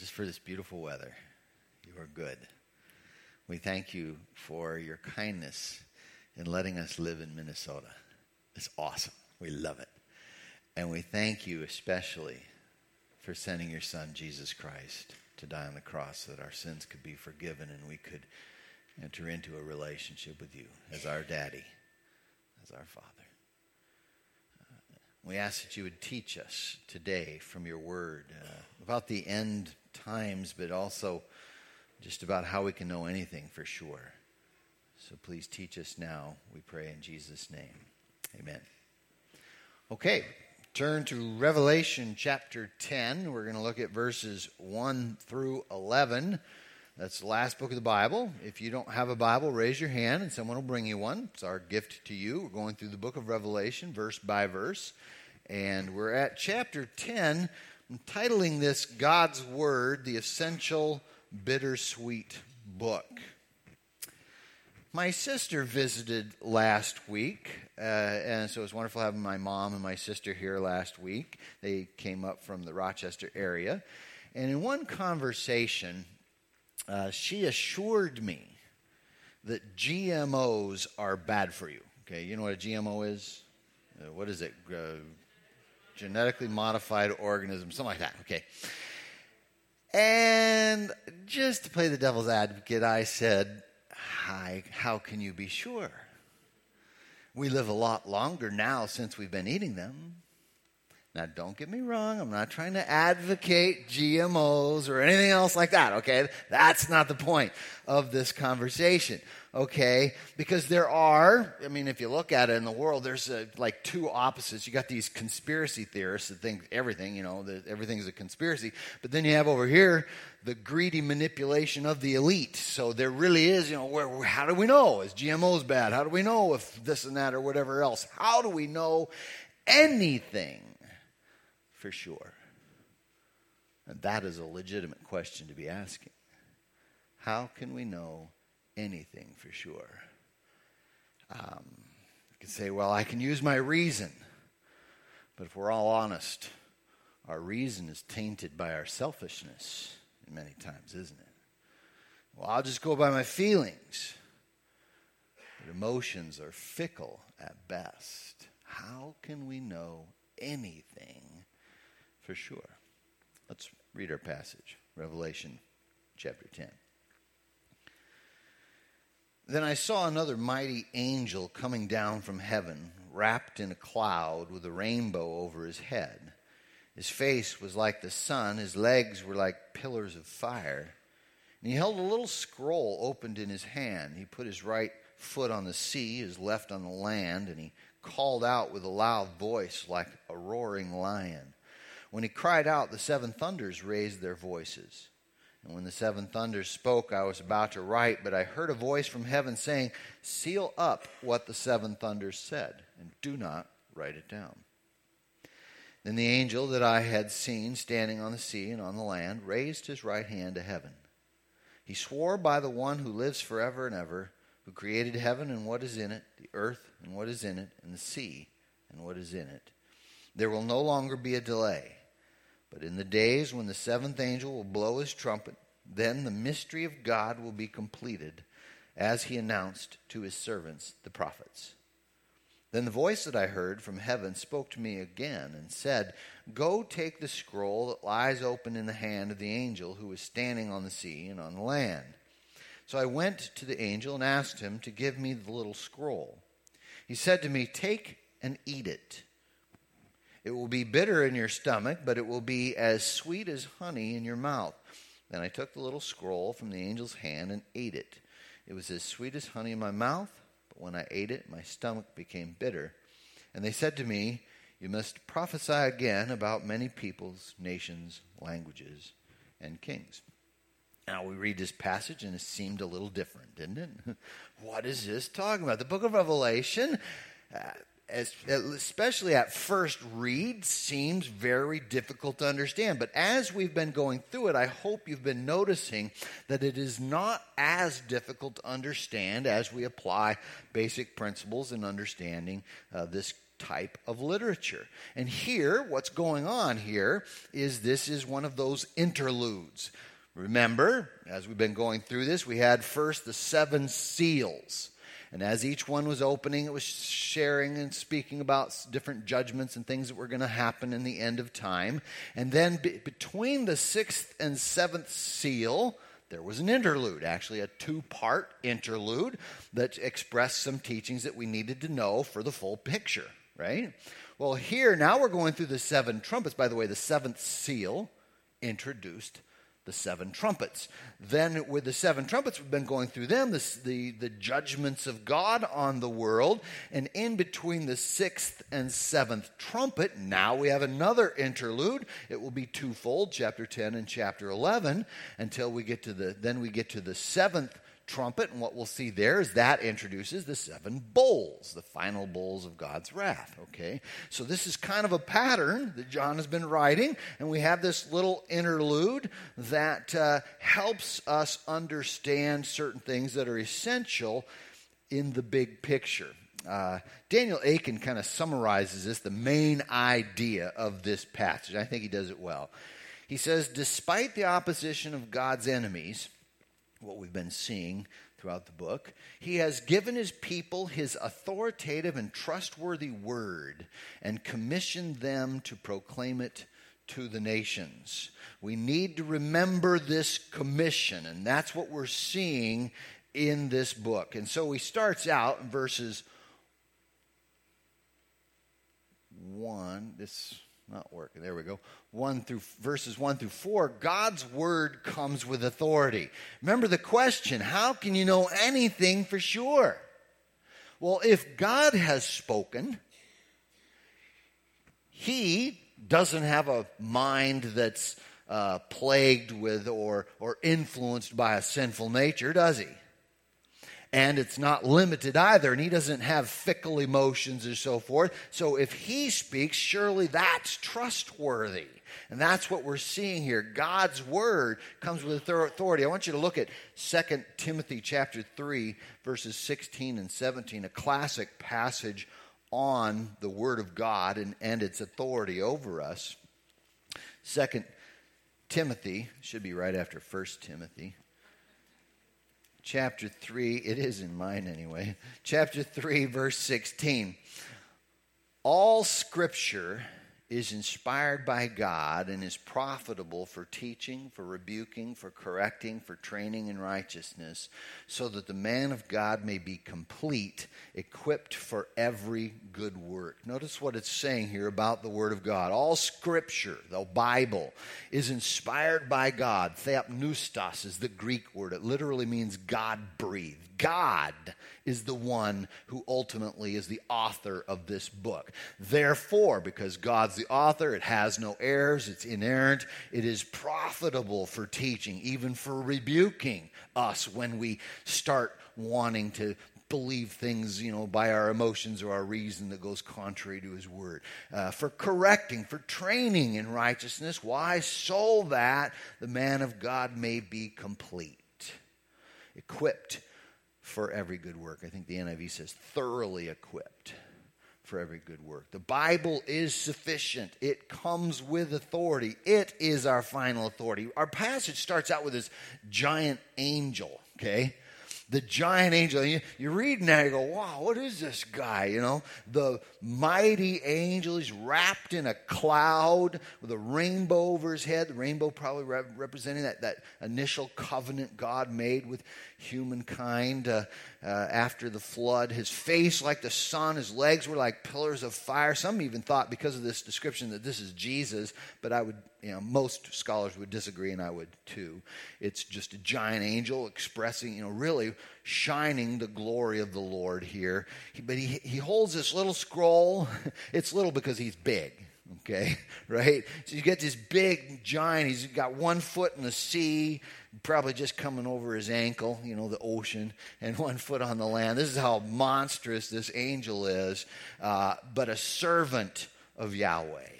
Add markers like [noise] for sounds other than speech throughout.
just for this beautiful weather. You are good. We thank you for your kindness in letting us live in Minnesota. It's awesome. We love it. And we thank you especially for sending your son, Jesus Christ, to die on the cross so that our sins could be forgiven and we could enter into a relationship with you as our daddy, as our father. Uh, we ask that you would teach us today from your word uh, about the end times, but also just about how we can know anything for sure. So please teach us now, we pray in Jesus' name. Amen. Okay, turn to Revelation chapter 10. We're going to look at verses 1 through 11. That's the last book of the Bible. If you don't have a Bible, raise your hand and someone will bring you one. It's our gift to you. We're going through the book of Revelation, verse by verse. And we're at chapter 10. I'm titling this God's Word, the Essential Bittersweet Book. My sister visited last week, uh, and so it was wonderful having my mom and my sister here last week. They came up from the Rochester area. And in one conversation, uh, she assured me that GMOs are bad for you. Okay, you know what a GMO is? Uh, what is it? Genetically modified organism, something like that. Okay. And just to play the devil's advocate, I said, Hi, how can you be sure? We live a lot longer now since we've been eating them. Now, don't get me wrong. I'm not trying to advocate GMOs or anything else like that, okay? That's not the point of this conversation, okay? Because there are, I mean, if you look at it in the world, there's a, like two opposites. You got these conspiracy theorists that think everything, you know, everything's a conspiracy. But then you have over here the greedy manipulation of the elite. So there really is, you know, where, how do we know? Is GMOs bad? How do we know if this and that or whatever else? How do we know anything? For sure? And that is a legitimate question to be asking. How can we know anything for sure? Um, you can say, well, I can use my reason. But if we're all honest, our reason is tainted by our selfishness many times, isn't it? Well, I'll just go by my feelings. But emotions are fickle at best. How can we know anything for sure. Let's read our passage, Revelation chapter 10. Then I saw another mighty angel coming down from heaven, wrapped in a cloud with a rainbow over his head. His face was like the sun, his legs were like pillars of fire. And he held a little scroll opened in his hand. He put his right foot on the sea, his left on the land, and he called out with a loud voice like a roaring lion. When he cried out, the seven thunders raised their voices. And when the seven thunders spoke, I was about to write, but I heard a voice from heaven saying, Seal up what the seven thunders said, and do not write it down. Then the angel that I had seen standing on the sea and on the land raised his right hand to heaven. He swore by the one who lives forever and ever, who created heaven and what is in it, the earth and what is in it, and the sea and what is in it. There will no longer be a delay. But in the days when the seventh angel will blow his trumpet, then the mystery of God will be completed, as he announced to his servants, the prophets. Then the voice that I heard from heaven spoke to me again and said, Go take the scroll that lies open in the hand of the angel who is standing on the sea and on the land. So I went to the angel and asked him to give me the little scroll. He said to me, Take and eat it. It will be bitter in your stomach, but it will be as sweet as honey in your mouth. Then I took the little scroll from the angel's hand and ate it. It was as sweet as honey in my mouth, but when I ate it, my stomach became bitter. And they said to me, You must prophesy again about many peoples, nations, languages, and kings. Now we read this passage and it seemed a little different, didn't it? [laughs] what is this talking about? The book of Revelation. Uh, as, especially at first read, seems very difficult to understand. But as we've been going through it, I hope you've been noticing that it is not as difficult to understand as we apply basic principles in understanding uh, this type of literature. And here, what's going on here is this is one of those interludes. Remember, as we've been going through this, we had first the seven seals. And as each one was opening, it was sharing and speaking about different judgments and things that were going to happen in the end of time. And then be- between the sixth and seventh seal, there was an interlude, actually, a two part interlude that expressed some teachings that we needed to know for the full picture, right? Well, here, now we're going through the seven trumpets. By the way, the seventh seal introduced the seven trumpets. Then, with the seven trumpets, we've been going through them, the, the, the, judgments of God on the world. And in between the sixth and seventh trumpet, now we have another interlude. It will be twofold, chapter 10 and chapter 11, until we get to the, then we get to the seventh trumpet, and what we'll see there is that introduces the seven bowls, the final bowls of God's wrath. Okay? So this is kind of a pattern that John has been writing, and we have this little interlude that uh, helps us understand certain things that are essential in the big picture. Uh, Daniel Akin kind of summarizes this, the main idea of this passage. I think he does it well. He says, Despite the opposition of God's enemies, what we've been seeing throughout the book. He has given his people his authoritative and trustworthy word and commissioned them to proclaim it to the nations. We need to remember this commission, and that's what we're seeing in this book. And so he starts out in verses 1. This not working. There we go. 1 through verses 1 through 4, God's word comes with authority. Remember the question, how can you know anything for sure? Well, if God has spoken, he doesn't have a mind that's uh, plagued with or, or influenced by a sinful nature, does he? And it's not limited either. And he doesn't have fickle emotions and so forth. So if he speaks, surely that's trustworthy. And that's what we're seeing here. God's word comes with authority. I want you to look at 2 Timothy chapter 3 verses 16 and 17, a classic passage on the word of God and, and its authority over us. 2 Timothy should be right after 1 Timothy chapter 3, it is in mine anyway, chapter 3, verse 16. All scripture is inspired by God and is profitable for teaching, for rebuking, for correcting, for training in righteousness, so that the man of God may be complete, equipped for every good work. Notice what it's saying here about the Word of God. All Scripture, the Bible, is inspired by God. Theopneustos is the Greek word, it literally means God breathed. God is the one who ultimately is the author of this book. Therefore, because God's the author, it has no errors, it's inerrant, it is profitable for teaching, even for rebuking us when we start wanting to believe things, you know, by our emotions or our reason that goes contrary to his word. Uh, for correcting, for training in righteousness. Why? So that the man of God may be complete, equipped for every good work. I think the NIV says thoroughly equipped for every good work. The Bible is sufficient. It comes with authority. It is our final authority. Our passage starts out with this giant angel, okay? The giant angel. You, you read that, you go, wow, what is this guy? You know, the mighty angel. He's wrapped in a cloud with a rainbow over his head. The rainbow probably re- representing that, that initial covenant God made with humankind uh, uh, after the flood. His face like the sun, his legs were like pillars of fire. Some even thought, because of this description, that this is Jesus, but I would you know, most scholars would disagree, and I would too. It's just a giant angel expressing, you know, really shining the glory of the Lord here. He, but he, he holds this little scroll. [laughs] It's little because he's big, okay, [laughs] right? So you get this big giant. He's got one foot in the sea, probably just coming over his ankle, you know, the ocean, and [laughs] one foot on the land. This is how monstrous this angel is, uh, but a servant of Yahweh.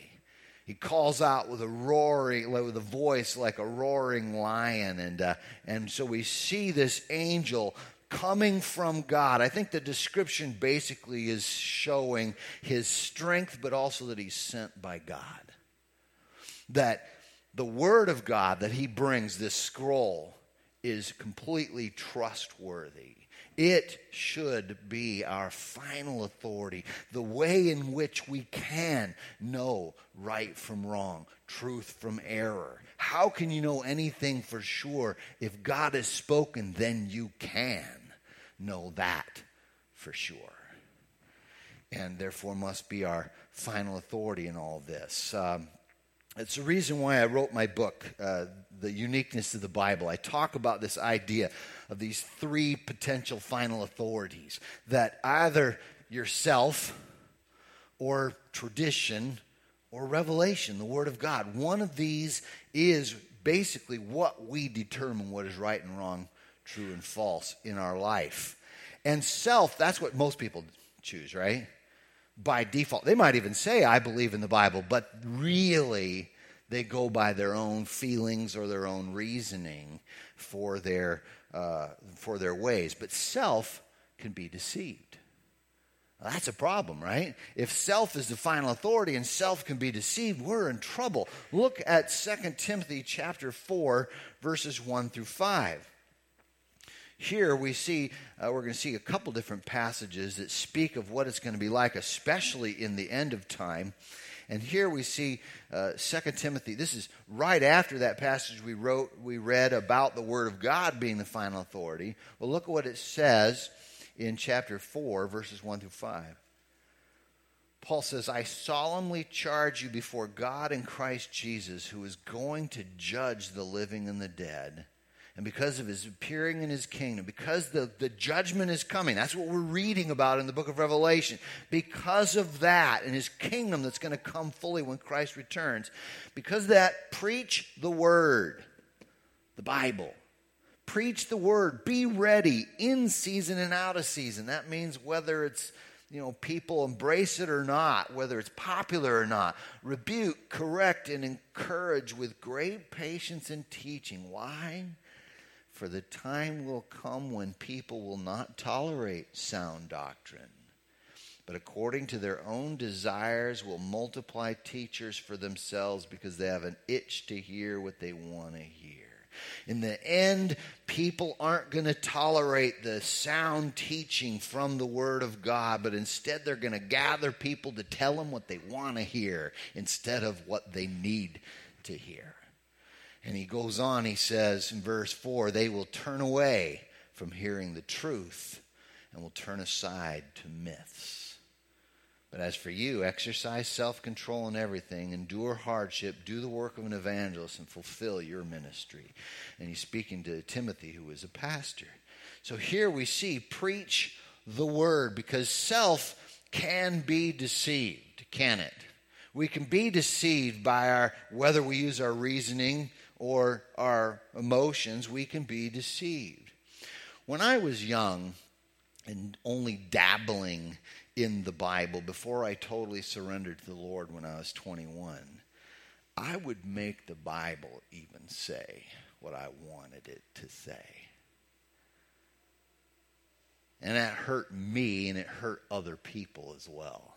He calls out with a roaring, with a voice like a roaring lion, and uh, and so we see this angel coming from God. I think the description basically is showing his strength, but also that he's sent by God. That the word of God that he brings, this scroll, is completely trustworthy. It should be our final authority, the way in which we can know right from wrong, truth from error. How can you know anything for sure? If God has spoken, then you can know that for sure. And therefore must be our final authority in all this. Um, it's the reason why I wrote my book, uh, The Uniqueness of the Bible. I talk about this idea of these three potential final authorities that either yourself or tradition or revelation, the Word of God, one of these is basically what we determine what is right and wrong, true and false in our life. And self, that's what most people choose, right? By default. They might even say, I believe in the Bible, but really they go by their own feelings or their own reasoning for their uh, for their ways. But self can be deceived. Well, that's a problem, right? If self is the final authority and self can be deceived, we're in trouble. Look at 2 Timothy chapter 4 verses 1 through 5. Here we see, uh, we're going to see a couple different passages that speak of what it's going to be like, especially in the end of time. And here we see uh, 2 Timothy. This is right after that passage we wrote, we read about the Word of God being the final authority. Well, look at what it says in chapter 4, verses 1 through 5. Paul says, I solemnly charge you before God and Christ Jesus, who is going to judge the living and the dead and because of his appearing in his kingdom, because the, the judgment is coming, that's what we're reading about in the book of Revelation. Because of that and his kingdom that's going to come fully when Christ returns, because that, preach the word, the Bible. Preach the word. Be ready in season and out of season. That means whether it's you know, people embrace it or not, whether it's popular or not. Rebuke, correct, and encourage with great patience and teaching. Why? For the time will come when people will not tolerate sound doctrine, but according to their own desires will multiply teachers for themselves because they have an itch to hear what they want to hear. In the end, people aren't going to tolerate the sound teaching from the Word of God, but instead they're going to gather people to tell them what they want to hear instead of what they need to hear. And he goes on, he says in verse 4 they will turn away from hearing the truth and will turn aside to myths. But as for you, exercise self control in everything, endure hardship, do the work of an evangelist, and fulfill your ministry. And he's speaking to Timothy, who is a pastor. So here we see preach the word because self can be deceived, can it? We can be deceived by our whether we use our reasoning or our emotions, we can be deceived. When I was young and only dabbling in the Bible before I totally surrendered to the Lord when I was 21, I would make the Bible even say what I wanted it to say. And that hurt me and it hurt other people as well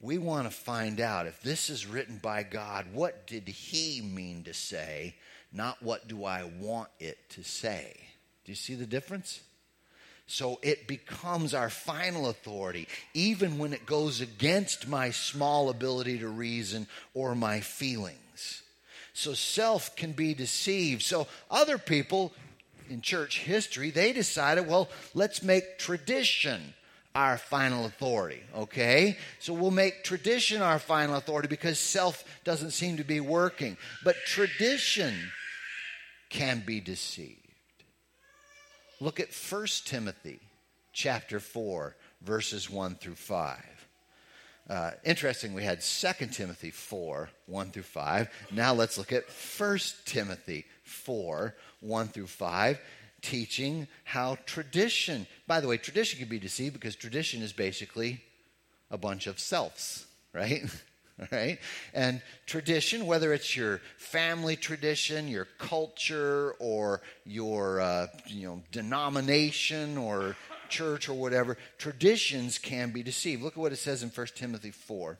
we want to find out if this is written by God, what did He mean to say, not what do I want it to say. Do you see the difference? So it becomes our final authority, even when it goes against my small ability to reason or my feelings. So self can be deceived. So other people in church history, they decided, well, let's make tradition our final authority, okay? So we'll make tradition our final authority because self doesn't seem to be working. But tradition can be deceived. Look at 1 Timothy chapter 4, verses 1 through 5. Uh, interesting, we had 2 Timothy 4, 1 through 5. Now let's look at 1 Timothy 4, 1 through 5 teaching how tradition, by the way, tradition can be deceived because tradition is basically a bunch of selves, right? [laughs] right? And tradition, whether it's your family tradition, your culture, or your uh, you know denomination or church or whatever, traditions can be deceived. Look at what it says in 1 Timothy 4.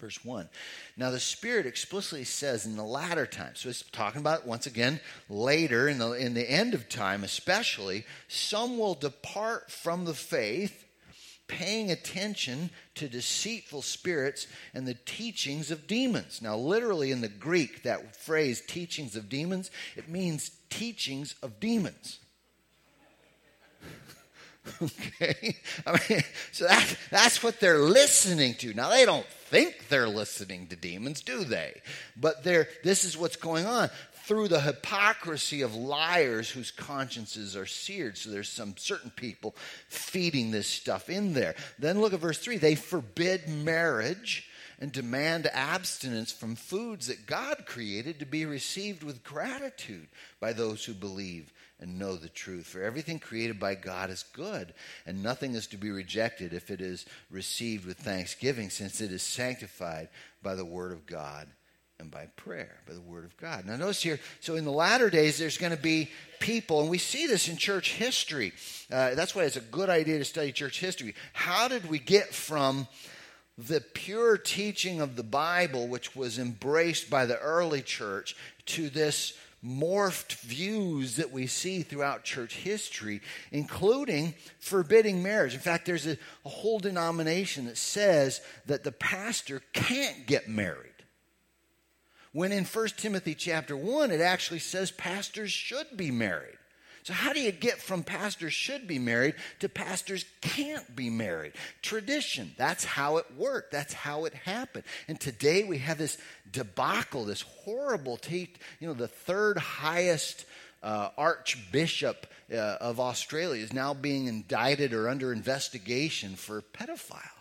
Verse 1. Now, the Spirit explicitly says in the latter times, so it's talking about once again later, in the, in the end of time especially, some will depart from the faith paying attention to deceitful spirits and the teachings of demons. Now, literally in the Greek, that phrase, teachings of demons, it means teachings of demons. [laughs] okay? I mean, so that, that's what they're listening to. Now, they don't think they're listening to demons, do they? But they're, this is what's going on through the hypocrisy of liars whose consciences are seared. So there's some certain people feeding this stuff in there. Then look at verse 3 they forbid marriage and demand abstinence from foods that God created to be received with gratitude by those who believe and know the truth. For everything created by God is good, and nothing is to be rejected if it is received with thanksgiving, since it is sanctified by the word of God and by prayer, by the word of God. Now, notice here, so in the latter days, there's going to be people, and we see this in church history. Uh, that's why it's a good idea to study church history. How did we get from the pure teaching of the Bible, which was embraced by the early church, to this morphed views that we see throughout church history, including forbidding marriage. In fact, there's a, a, whole denomination that says that the pastor can't get married. When in 1 Timothy chapter 1, it actually says pastors should be married. So, how do you get from pastors should be married to pastors can't be married? Tradition. That's how it worked. That's how it happened. And today we have this debacle, this horrible, take, you know, the third highest uh, archbishop uh, of Australia is now being indicted or under investigation for pedophile.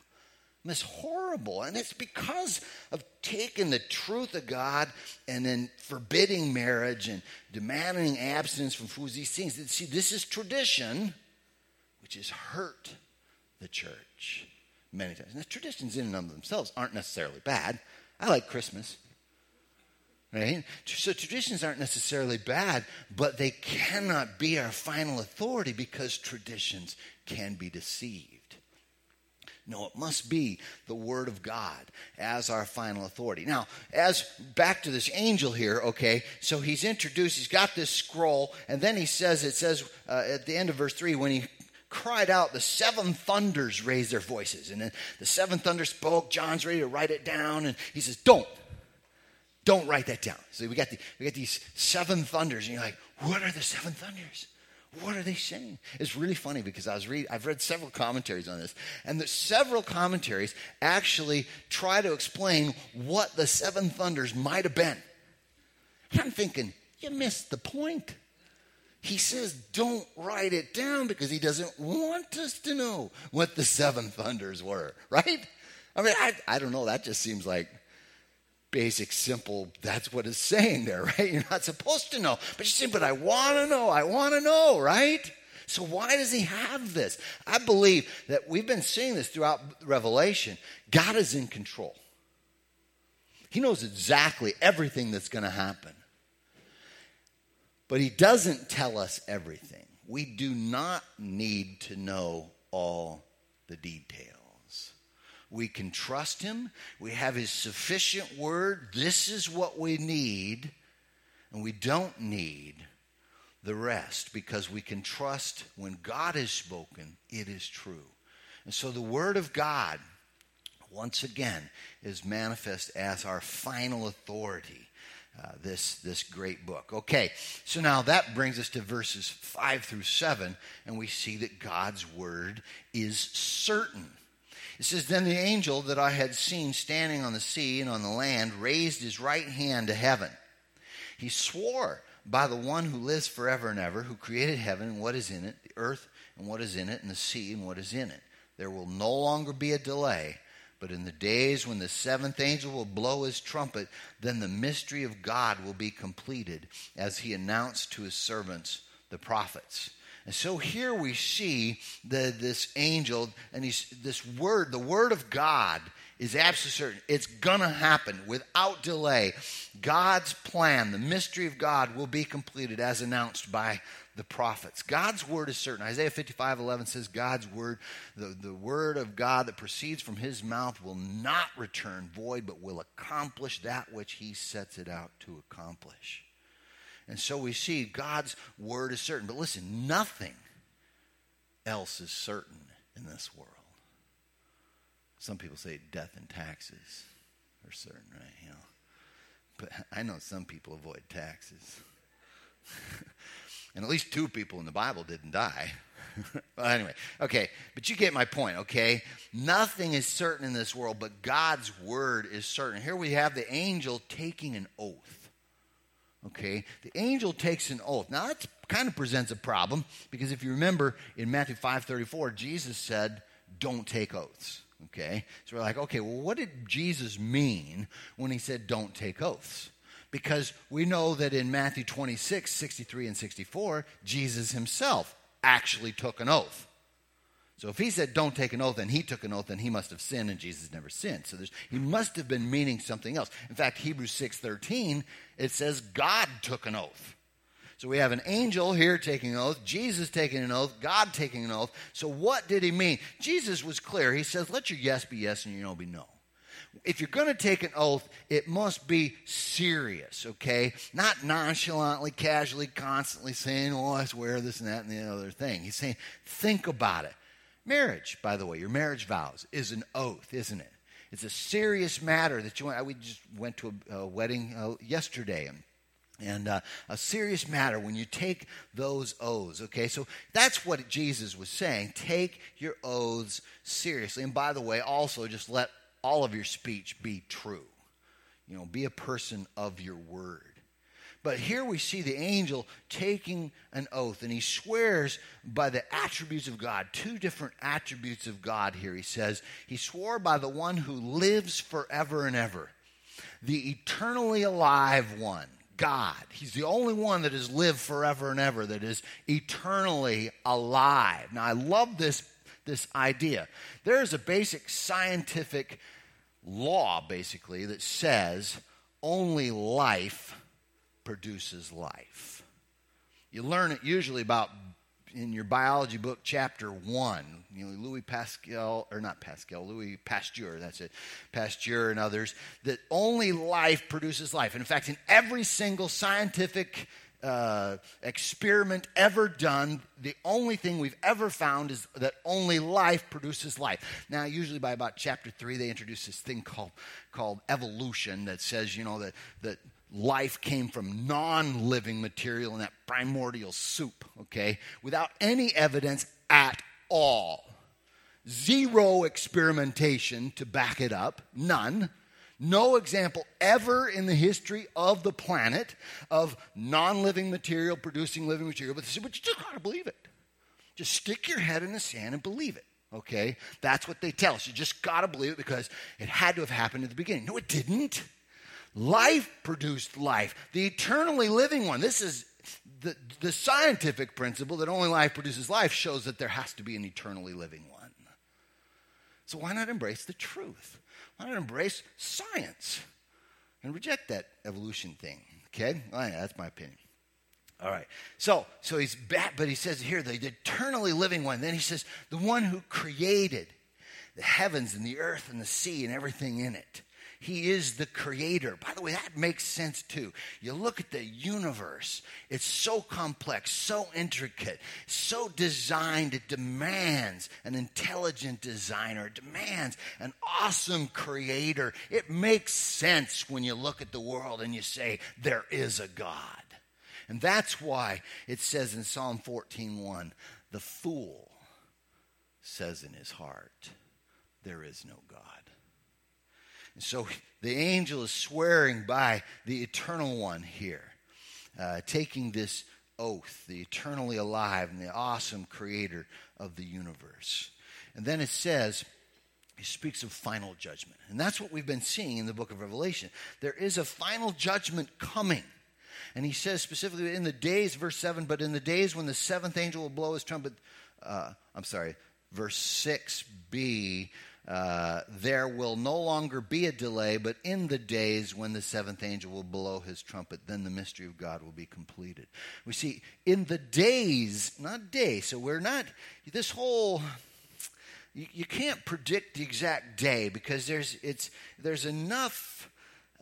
It's horrible. And it's because of taking the truth of God and then forbidding marriage and demanding abstinence from foods, these things. See, this is tradition, which has hurt the church many times. Now, traditions in and of themselves aren't necessarily bad. I like Christmas. Right? So traditions aren't necessarily bad, but they cannot be our final authority because traditions can be deceived. No, it must be the Word of God as our final authority. Now, as back to this angel here, okay, so he's introduced, he's got this scroll, and then he says, it says uh, at the end of verse 3, when he cried out, the seven thunders raised their voices. And then the seven thunders spoke, John's ready to write it down, and he says, Don't. Don't write that down. So we got, the, we got these seven thunders, and you're like, What are the seven thunders? What are they saying? It's really funny because I was read, I've read several commentaries on this, and the several commentaries actually try to explain what the seven thunders might have been. And I'm thinking, you missed the point. He says, don't write it down because he doesn't want us to know what the seven thunders were, [laughs] right? I mean, I, I don't know. That just seems like basic, simple, that's what it's saying there, [laughs] right? You're not supposed to know. But you say, but I want to know, I want to know, right? So why does he have this? I believe that we've been seeing this throughout Revelation. God is in control. He knows exactly everything that's going to happen. But he doesn't tell us everything. We do not need to know all the details. We can trust Him. We have His sufficient word. This is what we need. And we don't need the rest because we can trust when God has spoken, it is true. And so the Word of God, once again, is manifest as our final authority. Uh, this, this great book. Okay, so now that brings us to verses 5 through 7, and we see that God's word is certain. It says, Then the angel that I had seen standing on the sea and on the land raised his right hand to heaven. He swore by the one who lives forever and ever, who created heaven and what is in it, the earth and what is in it, and the sea and what is in it. There will no longer be a delay. But in the days when the seventh angel will blow his trumpet, then the mystery of God will be completed, as he announced to his servants, the prophets. And so here we see the, this angel, and he's, this word, the word of God is absolutely certain. It's going to happen without delay. God's plan, the mystery of God, will be completed as announced by the prophets. God's word is certain. Isaiah 55 11 says, God's word, the, the word of God that proceeds from his mouth will not return void, but will accomplish that which he sets it out to accomplish. And so we see God's word is certain. But listen, nothing else is certain in this world. Some people say death and taxes are certain, right? You know, but I know some people avoid taxes. [laughs] and at least two people in the Bible didn't die. [laughs] well, anyway, okay, but you get my point, okay? Nothing is certain in this world, but God's word is certain. Here we have the angel taking an oath. Okay, the angel takes an oath. Now that kind of presents a problem because if you remember in Matthew 5:34, Jesus said, "Don't take oaths." Okay? So we're like, okay, well, what did Jesus mean when he said don't take oaths? Because we know that in Matthew 26, 63, and 64, Jesus himself actually took an oath. So if he said don't take an oath and he took an oath, then he must have sinned and Jesus never sinned. So he must have been meaning something else. In fact, Hebrews 6.13, it says God took an oath. So we have an angel here taking an oath, Jesus taking an oath, God taking an oath. So what did he mean? Jesus was clear. He says, let your yes be yes and your no be no. If you're going to take an oath, it must be serious, okay? Not nonchalantly, casually, constantly saying, oh, I swear this and that and the other thing. He's saying, think about it. Marriage, by the way, your marriage vows is an oath, isn't it? It's a serious matter that you want. We just went to a, a wedding uh, yesterday, and and uh, a serious matter when you take those oaths okay so that's what jesus was saying take your oaths seriously and by the way also just let all of your speech be true you know be a person of your word but here we see the angel taking an oath and he swears by the attributes of god two different attributes of god here he says he swore by the one who lives forever and ever the eternally alive one God. He's the only one that has lived forever and ever, that is eternally alive. Now, I love this, this idea. There is a basic scientific law, basically, that says only life produces life. You learn it usually about in your biology book, chapter one, you know, Louis Pascal, or not Pascal, Louis Pasteur, that's it, Pasteur and others, that only life produces life. And in fact, in every single scientific uh, experiment ever done, the only thing we've ever found is that only life produces life. Now, usually by about chapter three, they introduce this thing called, called evolution that says, you know, that, that life came from non living material in that primordial soup, okay, without any evidence at all. Zero experimentation to back it up, none. No example ever in the history of the planet of non living material producing living material, but, but you just gotta believe it. Just stick your head in the sand and believe it. Okay? That's what they tell us. You just gotta believe it because it had to have happened at the beginning. No, it didn't. Life produced life, the eternally living one. This is the, the scientific principle that only life produces life shows that there has to be an eternally living one. So why not embrace the truth? Why not embrace science and reject that evolution thing? Okay? Well, yeah, that's my opinion. All right. So, so he's back, but he says here, the eternally living one. Then he says, the one who created the heavens and the earth and the sea and everything in it. He is the creator. By the way, that makes sense too. You look at the universe, it's so complex, so intricate, so designed, it demands an intelligent designer, it demands an awesome creator. It makes sense when you look at the world and you say, there is a God. And that's why it says in Psalm 14:1, the fool says in his heart, there is no God. And so the angel is swearing by the eternal one here, uh, taking this oath, the eternally alive and the awesome creator of the universe. And then it says, he speaks of final judgment. And that's what we've been seeing in the book of Revelation. There is a final judgment coming. And he says specifically in the days, verse 7, but in the days when the seventh angel will blow his trumpet, uh, I'm sorry, verse 6b, uh, there will no longer be a delay, but in the days when the seventh angel will blow his trumpet, then the mystery of God will be completed. We see in the days, not day, so we're not, this whole you, you can't predict the exact day because there's, it's, there's enough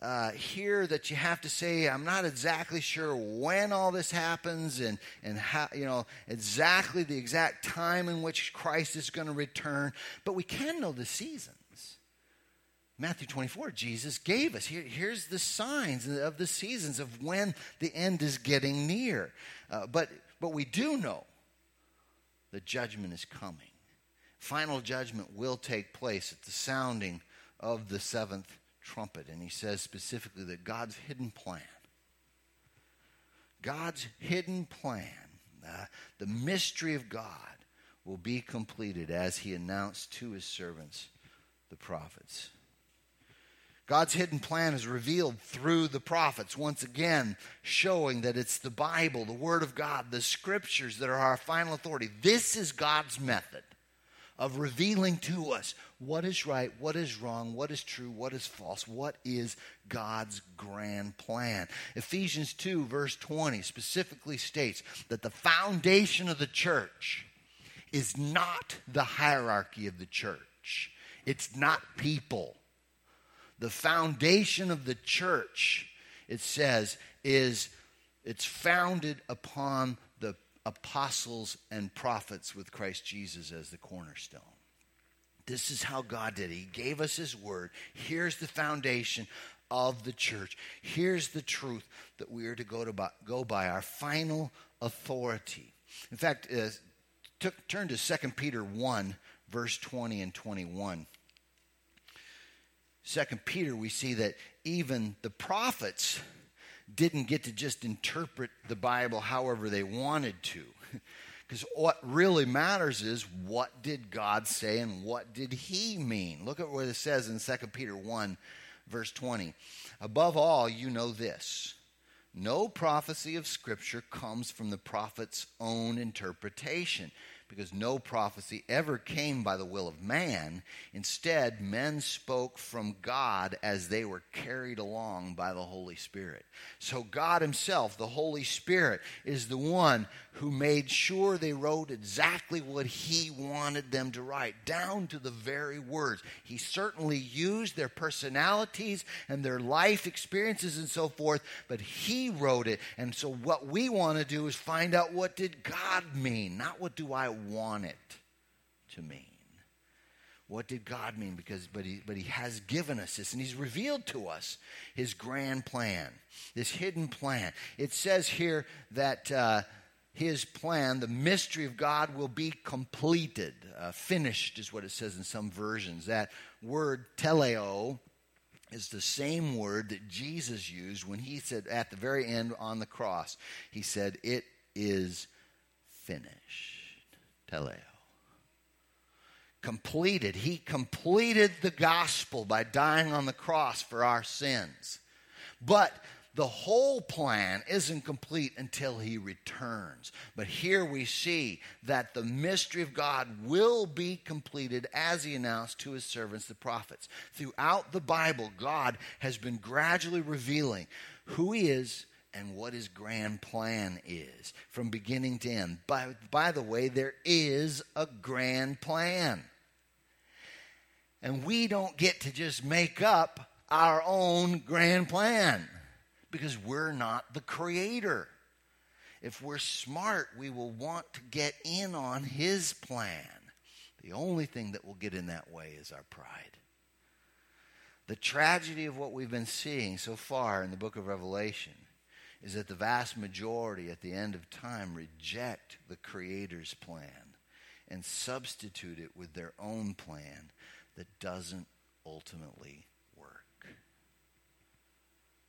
uh, here that you have to say, I'm not exactly sure when all this happens and, and how, you know, exactly the exact time in which Christ is going to return, but we can know the seasons. Matthew 24, Jesus gave us. Here, here's the signs of the seasons of when the end is getting near. Uh, but, but we do know the judgment is coming final judgment will take place at the sounding of the seventh trumpet. And he says specifically that God's hidden plan, God's hidden plan, uh, the mystery of God, will be completed as he announced to his servants, the prophets. God's hidden plan is revealed through the prophets, once again showing that it's the Bible, the Word of God, the Scriptures that are our final authority. This is God's method of revealing to us what is right, what is wrong, what is true, what is false, what is God's grand plan. Ephesians 2, verse 20, specifically states that the foundation of the church is not the hierarchy of the church, it's not people. The foundation of the church, it says, is it's founded upon apostles and prophets with Christ Jesus as the cornerstone. This is how God did it. He gave us His word. Here's the foundation of the church. Here's the truth that we are to go, to by, go by, our final authority. In fact, uh, turn to 2 Peter 1, verse 20 and 21. 2 Peter, we see that even the prophets didn't get to just interpret the Bible however they wanted to. [laughs] Because what really matters is what did God say and what did he mean? Look at what it says in 2 Peter 1, verse 20. Above all, you know this no prophecy of Scripture comes from the prophet's own interpretation because no prophecy ever came by the will of man. Instead, men spoke from God as they were carried along by the Holy Spirit. So, God Himself, the Holy Spirit, is the one who made sure they wrote exactly what He wanted them to write, down to the very words. He certainly used their personalities and their life experiences and so forth, but He wrote it. And so, what we want to do is find out what did God mean, not what do I want it to mean. What did God mean? Because, but he, but he has given us this, and he's revealed to us his grand plan, this hidden plan. It says here that uh, his plan, the mystery of God, will be completed. Uh, finished is what it says in some versions. That word teleo is the same word that Jesus used when he said at the very end on the cross, he said, It is finished teleo. Completed. He completed the gospel by dying on the cross for our sins. But the whole plan isn't complete until he returns. But here we see that the mystery of God will be completed as he announced to his servants, the prophets. Throughout the Bible, God has been gradually revealing who he is and what his grand plan is from beginning to end. By, by the way, there is a grand plan. And we don't get to just make up our own grand plan because we're not the creator. If we're smart, we will want to get in on his plan. The only thing that will get in that way is our pride. The tragedy of what we've been seeing so far in the book of Revelation is that the vast majority at the end of time reject the Creator's plan and substitute it with their own plan that doesn't ultimately.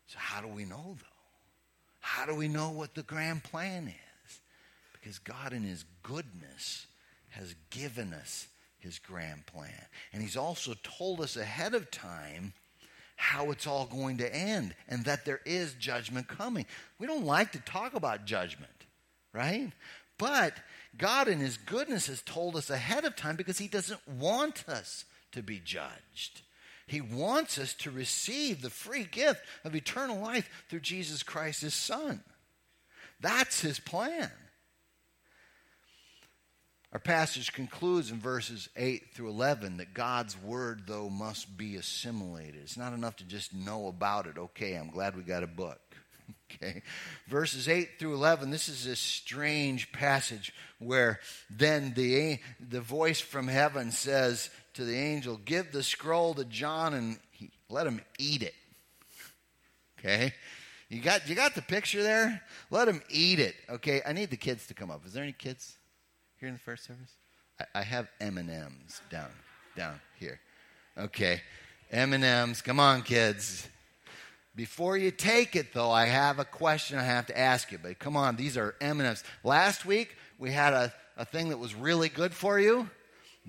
So, how do we know, though? How do we know what the grand plan is? Because God, in His goodness, has given us His grand plan. And He's also told us ahead of time how it's all going to end and that there is judgment coming. We don't like to talk about judgment, right? But God, in His goodness, has told us ahead of time because He doesn't want us to be judged. He wants us to receive the free gift of eternal life through Jesus Christ, His Son. That's His plan. Our passage concludes in verses 8 through 11 that God's word, though, must be assimilated. It's not enough to just know about it. Okay, I'm glad we got a book. [laughs] Okay. Verses 8 through 11, this is a strange passage where then the, the voice from heaven says to the angel, Give the scroll to John and he, let him eat it. Okay. You got, you got the picture there? Let him eat it. Okay. I need the kids to come up. Is there any kids? here in the first service? I, I have M and M's down, down here. Okay, M and M's. Come on, kids. Before you take it, though, I have a question I have to ask you. But come on, these are M and M's. Last week we had a, a thing that was really good for you.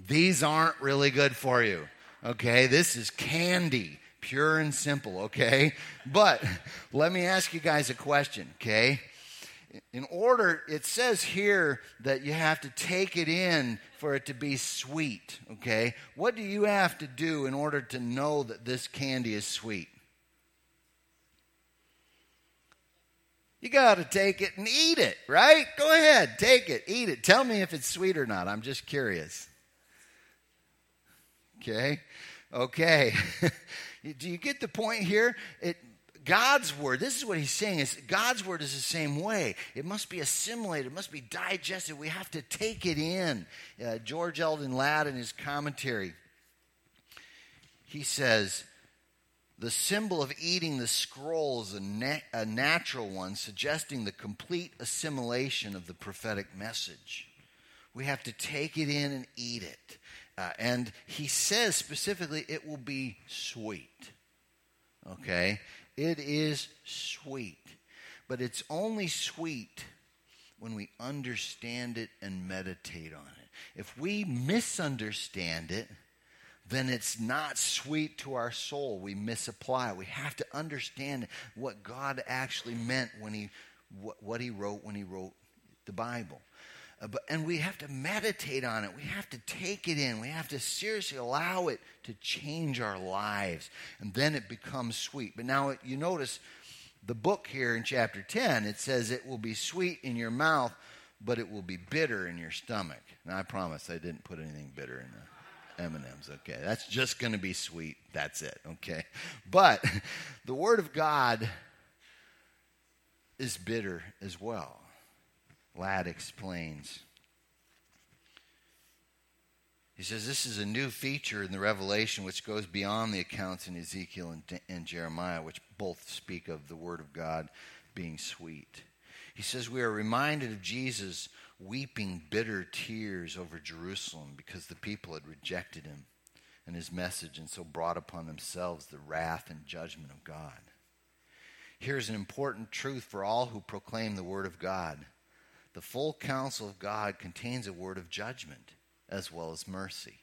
These aren't really good for you. Okay, this is candy, pure and simple. Okay, but let me ask you guys a question. Okay in order, it says here that you have to take it in for it to be sweet, okay? What do you have to do in order to know that this candy is sweet? You got to take it and eat it, right? Go ahead, take it, eat it. Tell me if it's sweet or not. I'm just curious. Okay? Okay. [laughs] do you get the point here? It, God's word, this is what he's saying is God's word is the same way. It must be assimilated, it must be digested. We have to take it in. Uh, George Eldon Ladd in his commentary, he says, the symbol of eating the scroll is a, a natural one, suggesting the complete assimilation of the prophetic message. We have to take it in and eat it. Uh, and he says specifically, it will be sweet. Okay? It is sweet, but it's only sweet when we understand it and meditate on it. If we misunderstand it, then it's not sweet to our soul. We misapply. We have to understand what God actually meant when he what, what he wrote when he wrote the Bible. Uh, but, and we have to meditate on it. We have to take it in. We have to seriously allow it to change our lives. And then it becomes sweet. But now you notice the book here in chapter 10, it says it will be sweet in your mouth, but it will be bitter in your stomach. Now I promise I didn't put anything bitter in the M&Ms. Okay, that's just going to be sweet. That's it. Okay, but [laughs] the Word of God is bitter as well. Ladd explains. He says this is a new feature in the revelation which goes beyond the accounts in Ezekiel and, and, Jeremiah, which both speak of the Word of God being sweet. He says we are reminded of Jesus weeping bitter tears over Jerusalem because the people had rejected him and his message and so brought upon themselves the wrath and judgment of God. Here's an important truth for all who proclaim the Word of God the full counsel of God contains a word of judgment as well as mercy.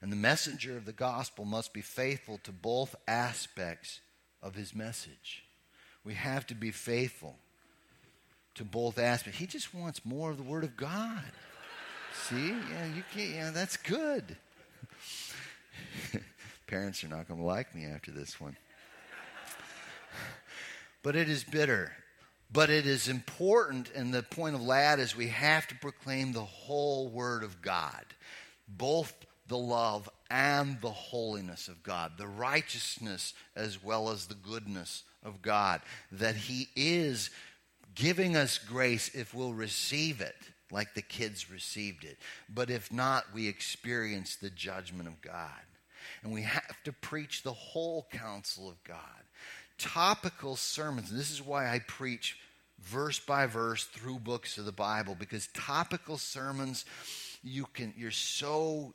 And the messenger of the gospel must be faithful to both aspects of his message. We have to be faithful to both aspects. He just wants more of the word of God. See? Yeah, you can't, yeah, that's good. [laughs] Parents are not going to like me after this one. But it is bitter. But it is important, and the point of Ladd is we have to proclaim the whole Word of God, both the love and the holiness of God, the righteousness as well as the goodness of God, that He is giving us grace if we'll receive it, like the kids received it. But if not, we experience the judgment of God. And we have to preach the whole counsel of God topical sermons. And this is why I preach verse by verse through books of the Bible because topical sermons you can you're so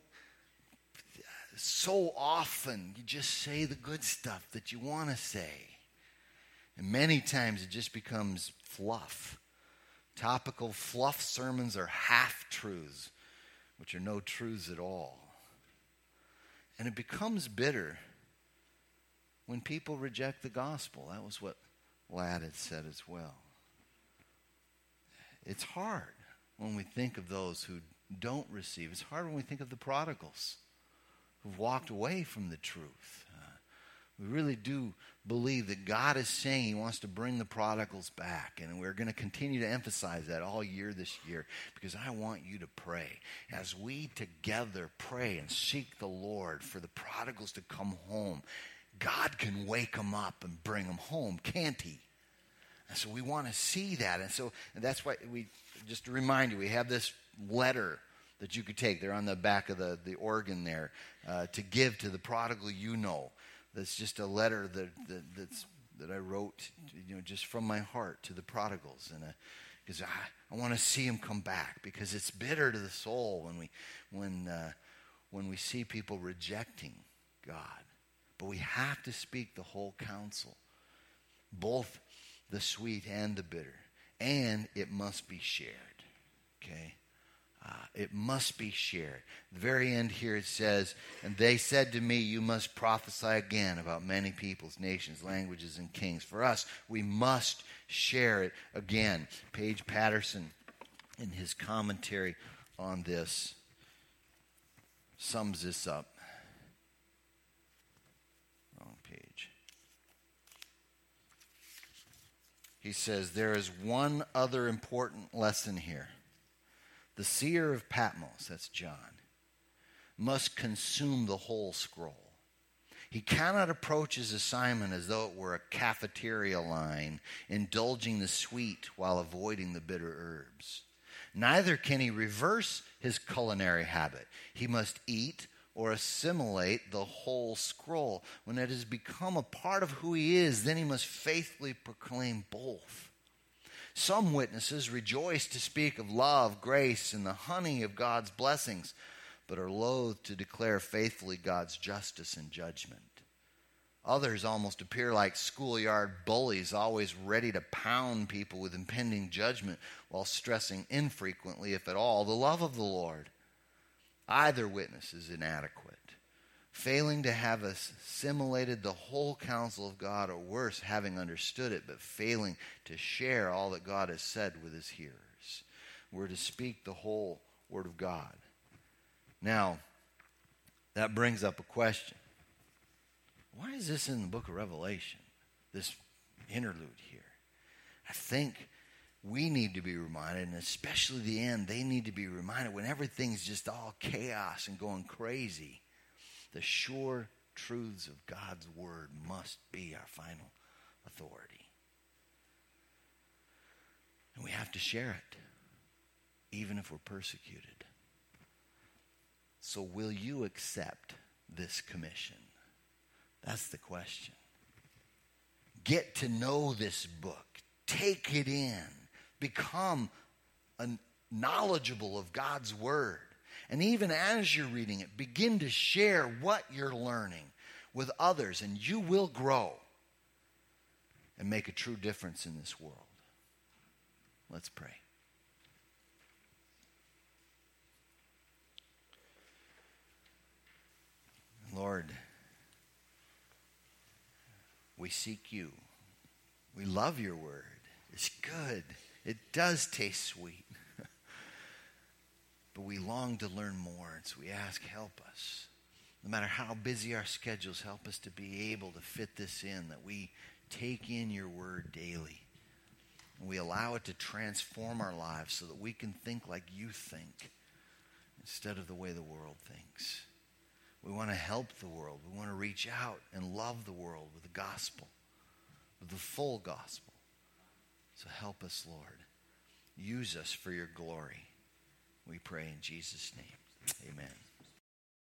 so often you just say the good stuff that you want to say. And many times it just becomes fluff. Topical fluff sermons are half truths, which are no truths at all. And it becomes bitter when people reject the gospel. That was what Ladd had said as well. It's hard when we think of those who don't receive. It's hard when we think of the prodigals who've walked away from the truth. Uh, we really do believe that God is saying He wants to bring the prodigals back. And we're going to continue to emphasize that all year this year because I want you to pray. As we together pray and seek the Lord for the prodigals to come home, God can wake them up and bring them home, can't He? And so we want to see that. And so and that's why we, just to remind you, we have this letter that you could take. They're on the back of the, the organ there uh, to give to the prodigal you know. That's just a letter that, that, that's, that I wrote, you know, just from my heart to the prodigals. And because uh, I, I want to see them come back because it's bitter to the soul when we, when, uh, when we see people rejecting God. But we have to speak the whole counsel, both the sweet and the bitter. And it must be shared. Okay? Uh, it must be shared. The very end here it says, And they said to me, You must prophesy again about many peoples, nations, languages, and kings. For us, we must share it again. Paige Patterson, in his commentary on this, sums this up. Wrong page. He says, There is one other important lesson here the seer of Patmos, that's John, must consume the whole scroll. He cannot approach his assignment as though it were a cafeteria line, indulging the sweet while avoiding the bitter herbs. Neither can he reverse his culinary habit. He must eat or assimilate the whole scroll. When it has become a part of who he is, then he must faithfully proclaim both. Some witnesses rejoice to speak of love, grace, and the honey of God's blessings, but are loath to declare faithfully God's justice and judgment. Others almost appear like schoolyard bullies, always ready to pound people with impending judgment while stressing infrequently, if at all, the love of the Lord. Either witness is inadequate failing to have assimilated the whole counsel of God, or worse, having understood it, but failing to share all that God has said with his hearers. We're to speak the whole Word of God. Now, that brings up a question. Why is this in the book of Revelation, this interlude here? I think we need to be reminded, and especially the end, they need to be reminded when everything's just all chaos and going crazy the sure truths of God's Word must be our final authority. And we have to share it, even if we're persecuted. So, will you accept this commission? That's the question. Get to know this book, take it in, become knowledgeable of God's Word. And even as you're reading it, begin to share what you're learning with others, and you will grow and make a true difference in this world. Let's pray. Lord, we seek you. We love your word. It's good. It does taste sweet [laughs] but we long to learn more. And so we ask, help us. No matter how busy our schedules, help us to be able to fit this in, that we take in your word daily. And we allow it to transform our lives so that we can think like you think instead of the way the world thinks. We want to help the world. We want to reach out and love the world with the gospel, with the full gospel. So help us, Lord. Use us for your glory. We pray in Jesus' name. Amen.